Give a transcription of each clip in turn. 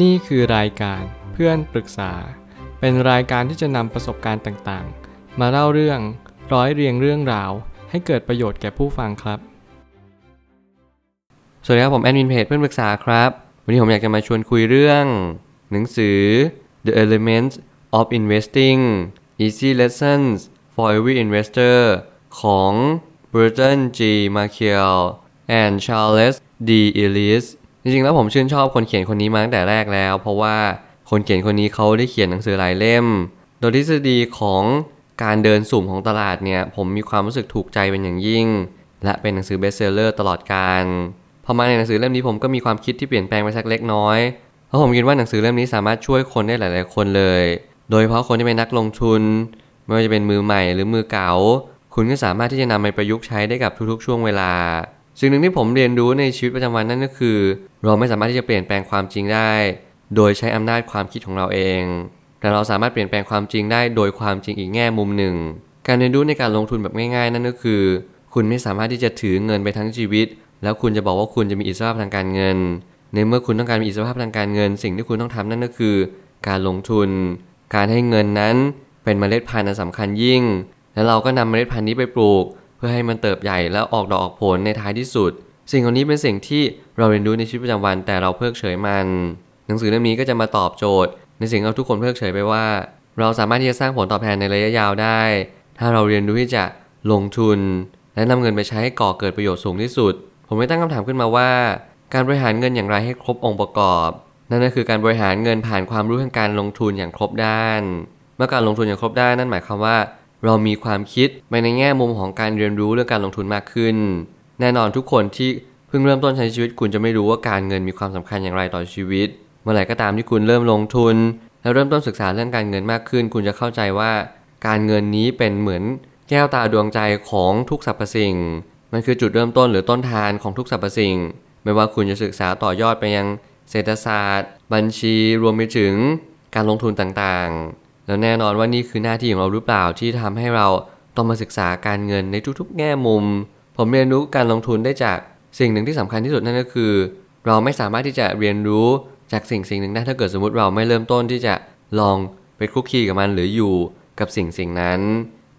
นี่คือรายการเพื่อนปรึกษา เป็นรายการที่จะนำประสบการณ์ต่างๆ มาเล่าเรื่องร้อยเรียงเรื่องราว ให้เกิดประโยชน์แก่ผู้ฟังครับ สวัสดีครับผมแอดมินเพจเพื่อนปรึกษาครับ วันนี้ผมอยากจะมาชวนคุยเรื่อง หนังสือ The Elements of Investing Easy Lessons for Every Investor ของ Burton G. Markell and Charles D. Ellis จริงๆแล้วผมชื่นชอบคนเขียนคนนี้มาตั้งแต่แรกแล้ว เพราะว่าคนเขียนคนนี้เขาได้เขียนหนังสือหลายเล่ม โดยทฤษฎีของการเดินสุ่มของตลาดเนี่ย ผมมีความรู้สึกถูกใจเป็นอย่างยิ่ง และเป็นหนังสือเบสเซลเลอร์ตลอดการพอมาในหนังสือเล่มนี้ผมก็มีความคิดที่เปลี่ยนแปลงไปสักเล็กน้อยเพราะผมคิดว่าหนังสือเล่มนี้สามารถช่วยคนได้หลาย ๆ คนเลย โดยเฉพาะคนที่เป็นนักลงทุน ไม่ว่าจะเป็นมือใหม่หรือมือเก่า คุณก็สามารถที่จะนำไปประยุกต์ใช้ได้กับทุก ๆ ช่วงเวลา สิ่งหนึ่งที่ผมเรียนรู้ในชีวิตประจำวันนั่นก็คือ เราไม่สามารถที่จะเปลี่ยนแปลงความจริงได้ โดยใช้อำนาจความคิดของเราเอง แต่เราสามารถเปลี่ยนแปลงความจริงได้โดยความจริงอีกแง่มุมหนึ่ง การเรียนรู้ในการลงทุนแบบง่ายๆ นั่นก็คือ คุณไม่สามารถที่จะถือเงินไปทั้งชีวิต แล้วคุณจะบอกว่าคุณจะมีอิสรภาพทางการเงิน ในเมื่อคุณต้องการมีอิสรภาพทางการเงิน สิ่งที่คุณต้องทำนั่นก็คือ การลงทุน การให้เงินนั้นเป็นเมล็ดพันธุ์อันสำคัญยิ่ง แล้วเราก็นำเมล็ดพันธุ์นี้ไปปลูก พื่อให้มันเติบใหญ่แล้วออกดอกออกผลในท้ายที่สุด สิ่งเหล่านี้เป็นสิ่งที่เราเรียนรู้ในชีวิตประจำวันแต่เราเพิกเฉยมัน หนังสือเล่มนี้ก็จะมาตอบโจทย์ ในสิ่งที่เราทุกคนเพิกเฉยไปว่า เราสามารถที่จะสร้างผลตอบแทนในระยะยาวได้ ถ้าเราเรียนรู้ที่จะลงทุน และนำเงินไปใช้ให้ก่อเกิดประโยชน์สูงที่สุด ผมไม่ตั้งคำถามขึ้นมาว่า การบริหารเงินอย่างไรให้ครบองค์ประกอบ นั่นก็คือการบริหารเงินผ่านความรู้ทางการลงทุนอย่างครบด้าน เมื่อการลงทุนอย่างครบด้านนั่นหมายความว่า เรามีความคิดไปในแง่มุมของการเรียนรู้เรื่องการลงทุนมากขึ้น แน่นอนทุกคนที่เพิ่งเริ่มต้นใช้ชีวิตคุณจะไม่รู้ว่าการเงินมีความสำคัญอย่างไรต่อชีวิต เมื่อไหร่ก็ตามที่คุณเริ่มลงทุน แล้วเริ่มต้นศึกษาเรื่องการเงินมากขึ้น คุณจะเข้าใจว่า การเงินนี้เป็นเหมือนแก้วตาดวงใจของทุกสรรพสิ่ง มันคือจุดเริ่มต้นหรือต้นทานของทุกสรรพสิ่ง ไม่ว่าคุณจะศึกษาต่อยอดไปยังเศรษฐศาสตร์ บัญชีรวมไปถึงการลงทุนต่างๆ แล้วแน่นอนว่านี่คือหน้าที่ของเราหรือเปล่าที่ทำให้เราต้องมาศึกษาการเงินในทุกๆ แง่มุม ผมเรียนรู้การลงทุนได้จากสิ่งหนึ่งที่สำคัญที่สุดนั่นก็คือ เราไม่สามารถที่จะเรียนรู้จากสิ่งสิ่งหนึ่งได้ถ้าเกิดสมมติเราไม่เริ่มต้นที่จะลองไปคลุกคลีกับมันหรืออยู่กับสิ่งสิ่งนั้น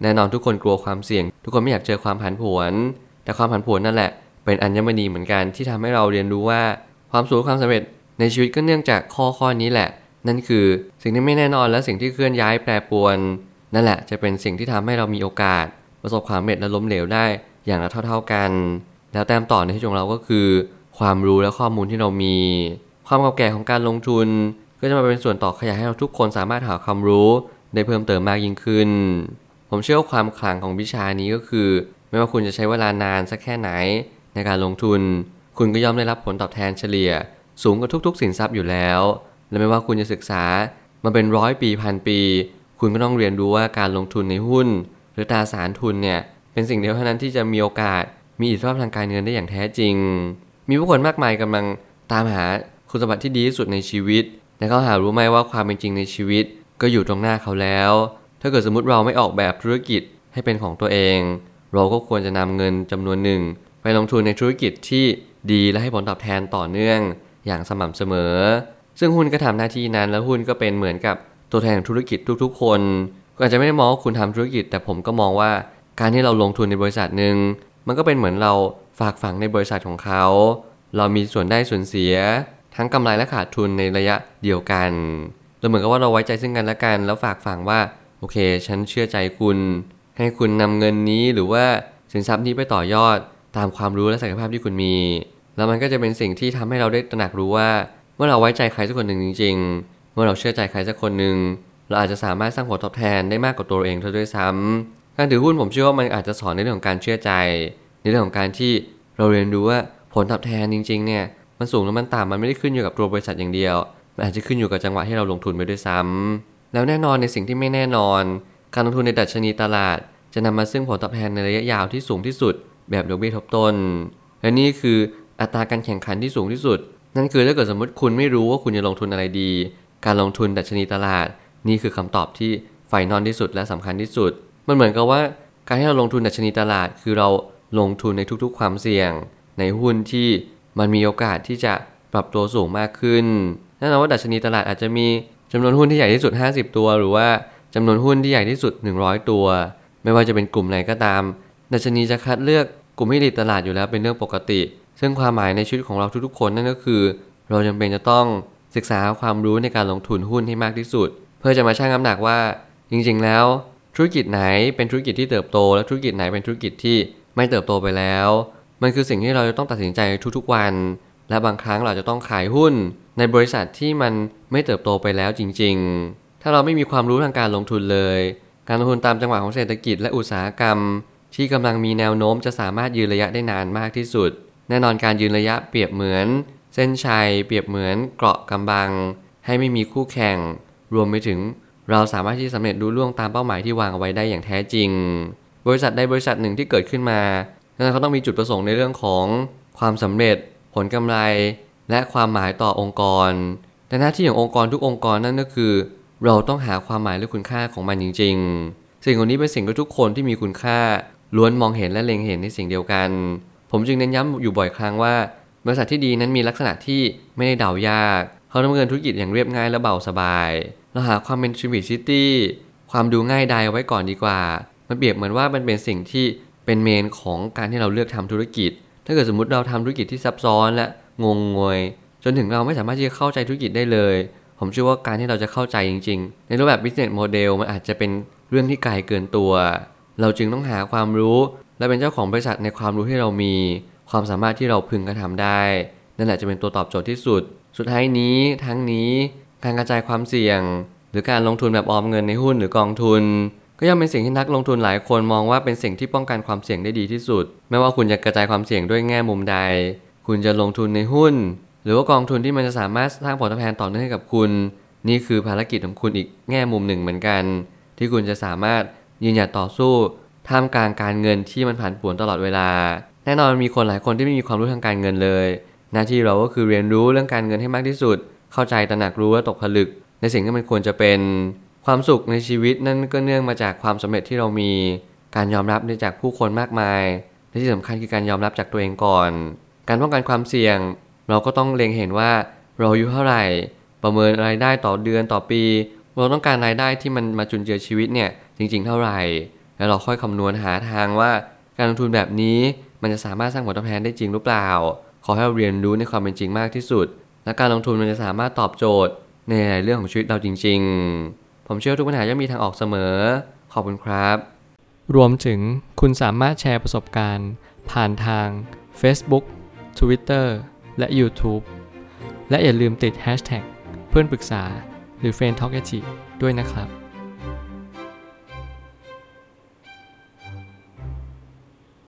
แน่นอนทุกคนกลัวความเสี่ยง ทุกคนไม่อยากเจอความผันผวน แต่ความผันผวนนั่นแหละ เป็นอัญมณีเหมือนกันที่ทำให้เราเรียนรู้ว่า ความสูงความสำเร็จในชีวิตก็เนื่องจากข้อข้อนี้แหละ นั่นคือสิ่งที่ไม่แน่นอนและสิ่งที่เคลื่อนย้ายแปรปรวน นั่นแหละจะเป็นสิ่งที่ทำให้เรามีโอกาส ประสบความสำเร็จและล้มเหลวได้อย่างละเท่า ๆกัน แล้วแต้มต่อในที่ของเราก็คือ ความรู้และข้อมูลที่เรามี ความเก่าแก่ของการลงทุน ก็จะมาเป็นส่วนต่อขยายให้เราทุกคนสามารถหาความรู้ได้เพิ่มเติมมากยิ่งขึ้น ผมเชื่อว่าความขลังของวิชานี้ก็คือ ไม่ว่าคุณจะใช้เวลานานสักแค่ไหนในการลงทุน คุณก็ย่อมได้รับผลตอบแทนเฉลี่ย สูงกว่าทุกๆ สินทรัพย์อยู่แล้ว และไม่ว่าคุณจะศึกษามาเป็นร้อยปีพันปี คุณก็ต้องเรียนรู้ว่าการลงทุนในหุ้น หรือตราสารทุนเนี่ยเป็นสิ่งเดียวเท่านั้นที่จะมีโอกาส มีอิสรภาพทางการเงินได้อย่างแท้จริง มีผู้คนมากมายกำลังตามหาคุณสมบัติที่ดีที่สุดในชีวิตและเขาหารู้ไหมว่าความเป็นจริงในชีวิต ก็อยู่ตรงหน้าเขาแล้ว ถ้าเกิดสมมติเราไม่ออกแบบธุรกิจให้เป็นของตัวเอง เราก็ควรจะนำเงินจำนวนหนึ่ง ไปลงทุนในธุรกิจที่ดีและให้ผลตอบแทนต่อเนื่องอย่างสม่ำเสมอ ซึ่งหุ้นก็ทำหน้าที่นั้น แล้วหุ้นก็เป็นเหมือนกับตัวแทนของธุรกิจทุกๆ คนก็อาจจะไม่ได้มองว่าคุณทำธุรกิจ แต่ผมก็มองว่าการที่เราลงทุนในบริษัทหนึ่งมันก็เป็นเหมือนเราฝากฝังในบริษัทของเขา เรามีส่วนได้ส่วนเสีย ทั้งกำไรและขาดทุนในระยะเดียวกันเราเหมือนกับว่าเราไว้ใจซึ่งกันและกัน แล้วฝากฝังว่าโอเค ฉันเชื่อใจคุณ ให้คุณนำเงินนี้หรือว่าสินทรัพย์นี้ไปต่อยอดตามความรู้และศักยภาพที่คุณมี แล้วมันก็จะเป็นสิ่งที่ทำให้เราได้ตระหนักรู้ว่า เมื่อเราไว้ใจใครสักคนหนึ่งจริง ๆ เมื่อเราเชื่อใจใครสักคนหนึ่งเราอาจจะสามารถสร้างผลตอบแทนได้มากกว่าตัวเองเท่าด้วยซ้ำการถือหุ้นผมเชื่อว่ามันอาจจะสอนในเรื่องของการเชื่อใจ ในเรื่องของการที่เราเรียนรู้ว่าผลตอบแทนจริง ๆ เนี่ยมันสูงแล้วมันต่ำมันไม่ได้ขึ้นอยู่กับตัวบริษัทอย่างเดียวมันอาจจะขึ้นอยู่กับจังหวะที่เราลงทุนไปด้วยซ้ำแล้วแน่นอนในสิ่งที่ไม่แน่นอน การลงทุนในดัชนีตลาด จะนำมาซึ่งผลตอบแทนในระยะยาวที่สูงที่สุด แบบดอกเบี้ยทบต้นและนี่คืออัตราการแข่งขันที่สูงที่สุด นั่นคือถ้าเกิดสมมติคุณไม่รู้ว่าคุณจะลงทุนอะไรดี การลงทุนดัชนีตลาด นี่คือคำตอบที่ไฟนอลที่สุดและสำคัญที่สุด มันเหมือนกับว่าการที่เราลงทุนดัชนีตลาด คือเราลงทุนในทุกๆ ความเสี่ยง ในหุ้นที่มันมีโอกาสที่จะปรับตัวสูงมากขึ้นแน่นอนว่าดัชนีตลาดอาจจะมีจำนวนหุ้นที่ใหญ่ที่สุด 50 ตัว หรือว่าจำนวนหุ้นที่ใหญ่ที่สุด 100 ตัว ไม่ว่าจะเป็นกลุ่มไหนก็ตาม ดัชนีจะคัดเลือกกลุ่มที่ดีตลาดอยู่แล้วเป็นเรื่องปกติ ซึ่งความหมายในชีวิตของเราทุกๆ คนนั่นก็คือ เราจำเป็นจะต้องศึกษาความรู้ในการลงทุนหุ้นให้มากที่สุด เพื่อจะมาชั่งน้ำหนักว่า จริงๆ แล้ว ธุรกิจไหนเป็นธุรกิจที่เติบโต และธุรกิจไหนเป็นธุรกิจที่ไม่เติบโตไปแล้ว มันคือสิ่งที่เราจะต้องตัดสินใจทุกๆวัน และบางครั้งเราจะต้องขายหุ้น ในบริษัทที่มันไม่เติบโตไปแล้วจริง ๆ ถ้าเราไม่มีความรู้ทางการลงทุนเลย การลงทุนตามจังหวะของเศรษฐกิจและอุตสาหกรรม ที่กำลังมีแนวโน้มจะสามารถยืนระยะได้นานมากที่สุด แน่นอนการยืนระยะเปรียบเหมือน เส้นชัยเปรียบเหมือนเกราะกำบัง ให้ไม่มีคู่แข่ง รวมไปถึงเราสามารถที่สำเร็จรู้ล่วงตามเป้าหมายที่วางเอาไว้ได้อย่างแท้จริง บริษัทใดบริษัทหนึ่งที่เกิดขึ้นมานั้นเขาต้องมีจุดประสงค์ในเรื่องของความสำเร็จ ผลกำไร และความหมายต่อองค์กร แต่หน้าที่ขององค์กรทุกองค์กรนั่นก็คือ เราต้องหาความหมายและคุณค่าของมันจริง ๆ สิ่งเหล่านี้เป็นสิ่งที่ทุกคนที่มีคุณค่าล้วนมองเห็นและเล็งเห็นในสิ่งเดียวกัน ผมจึงเน้นย้ำอยู่บ่อยครั้งว่า บริษัทที่ดีนั้นมีลักษณะที่ไม่ได้เดายากเขาดำเนินธุรกิจอย่างเรียบง่ายและเบาสบายเราหาความเป็นชีวิตซิตี้ความดูง่ายดายไว้ก่อนดีกว่า มันเปรียบเหมือนว่ามันเป็นสิ่งที่เป็นเมนของการที่เราเลือกทำธุรกิจ ถ้าเกิดสมมติเราทำธุรกิจที่ซับซ้อนและงงงวย จนถึงเราไม่สามารถที่จะเข้าใจธุรกิจได้เลย ผมเชื่อว่าการที่เราจะเข้าใจจริง ๆ ในรูปแบบ business model มันอาจจะเป็นเรื่องที่ไกลเกินตัว เราจึงต้องหาความรู้ และเป็นเจ้าของบริษัทในความรู้ที่เรามี ความสามารถที่เราพึงกระทำได้ นั่นแหละจะเป็นตัวตอบโจทย์ที่สุด สุดท้ายนี้ทั้งนี้การกระจายความเสี่ยง หรือการลงทุนแบบออมเงินในหุ้นหรือกองทุน ก็ย่อมเป็นสิ่งที่นักลงทุนหลายคนมองว่าเป็นสิ่งที่ป้องกันความเสี่ยงได้ดีที่สุด ไม่ว่าคุณจะกระจายความเสี่ยงด้วยแง่มุมใด คุณจะลงทุนในหุ้น หรือว่ากองทุนที่มันจะสามารถสร้างผลตอบแทนต่อเนื่องให้กับคุณ นี่คือภารกิจของคุณอีกแง่มุมหนึ่งเหมือนกัน ที่คุณจะสามารถยืนหยัดต่อสู้ ท่ามกลางการเงินที่มันผันผวนตลอดเวลา แน่นอนมีคนหลายคนที่ไม่มีความรู้ทางการเงินเลย หน้าที่เราก็คือเรียนรู้เรื่องการเงินให้มากที่สุด เข้าใจตระหนักรู้และตกผลึก ในสิ่งที่มันควรจะเป็นความสุขในชีวิตนั่นก็เนื่องมาจากความสำเร็จที่เรามี การยอมรับจากผู้คนมากมาย และที่สำคัญคือการยอมรับจากตัวเองก่อน การป้องกันความเสี่ยง เราก็ต้องเล็งเห็นว่าเราอายุเท่าไหร่ ประเมินรายได้ต่อเดือนต่อปี เราต้องการรายได้ที่มันมาจุนเจือชีวิตเนี่ยจริง ๆ เท่าไหร่ แล้วเราค่อยคำนวณหาทางว่าการลงทุนแบบนี้มันจะสามารถสร้างผลตอบแทนได้จริงหรือเปล่า ขอให้เราเรียนรู้ในความเป็นจริงมากที่สุด และการลงทุนมันจะสามารถตอบโจทย์ ในหลายเรื่องของชีวิตเราจริง ๆ ผมเชื่อทุกปัญหาย่อมมีทางออกเสมอ ขอบคุณครับ รวมถึงคุณสามารถแชร์ประสบการณ์ ผ่านทาง Facebook Twitter และ YouTube และอย่าลืมติด Hashtag เพื่อนปรึกษาหรือ f r ร e n d t a l k ด้วยนะครับ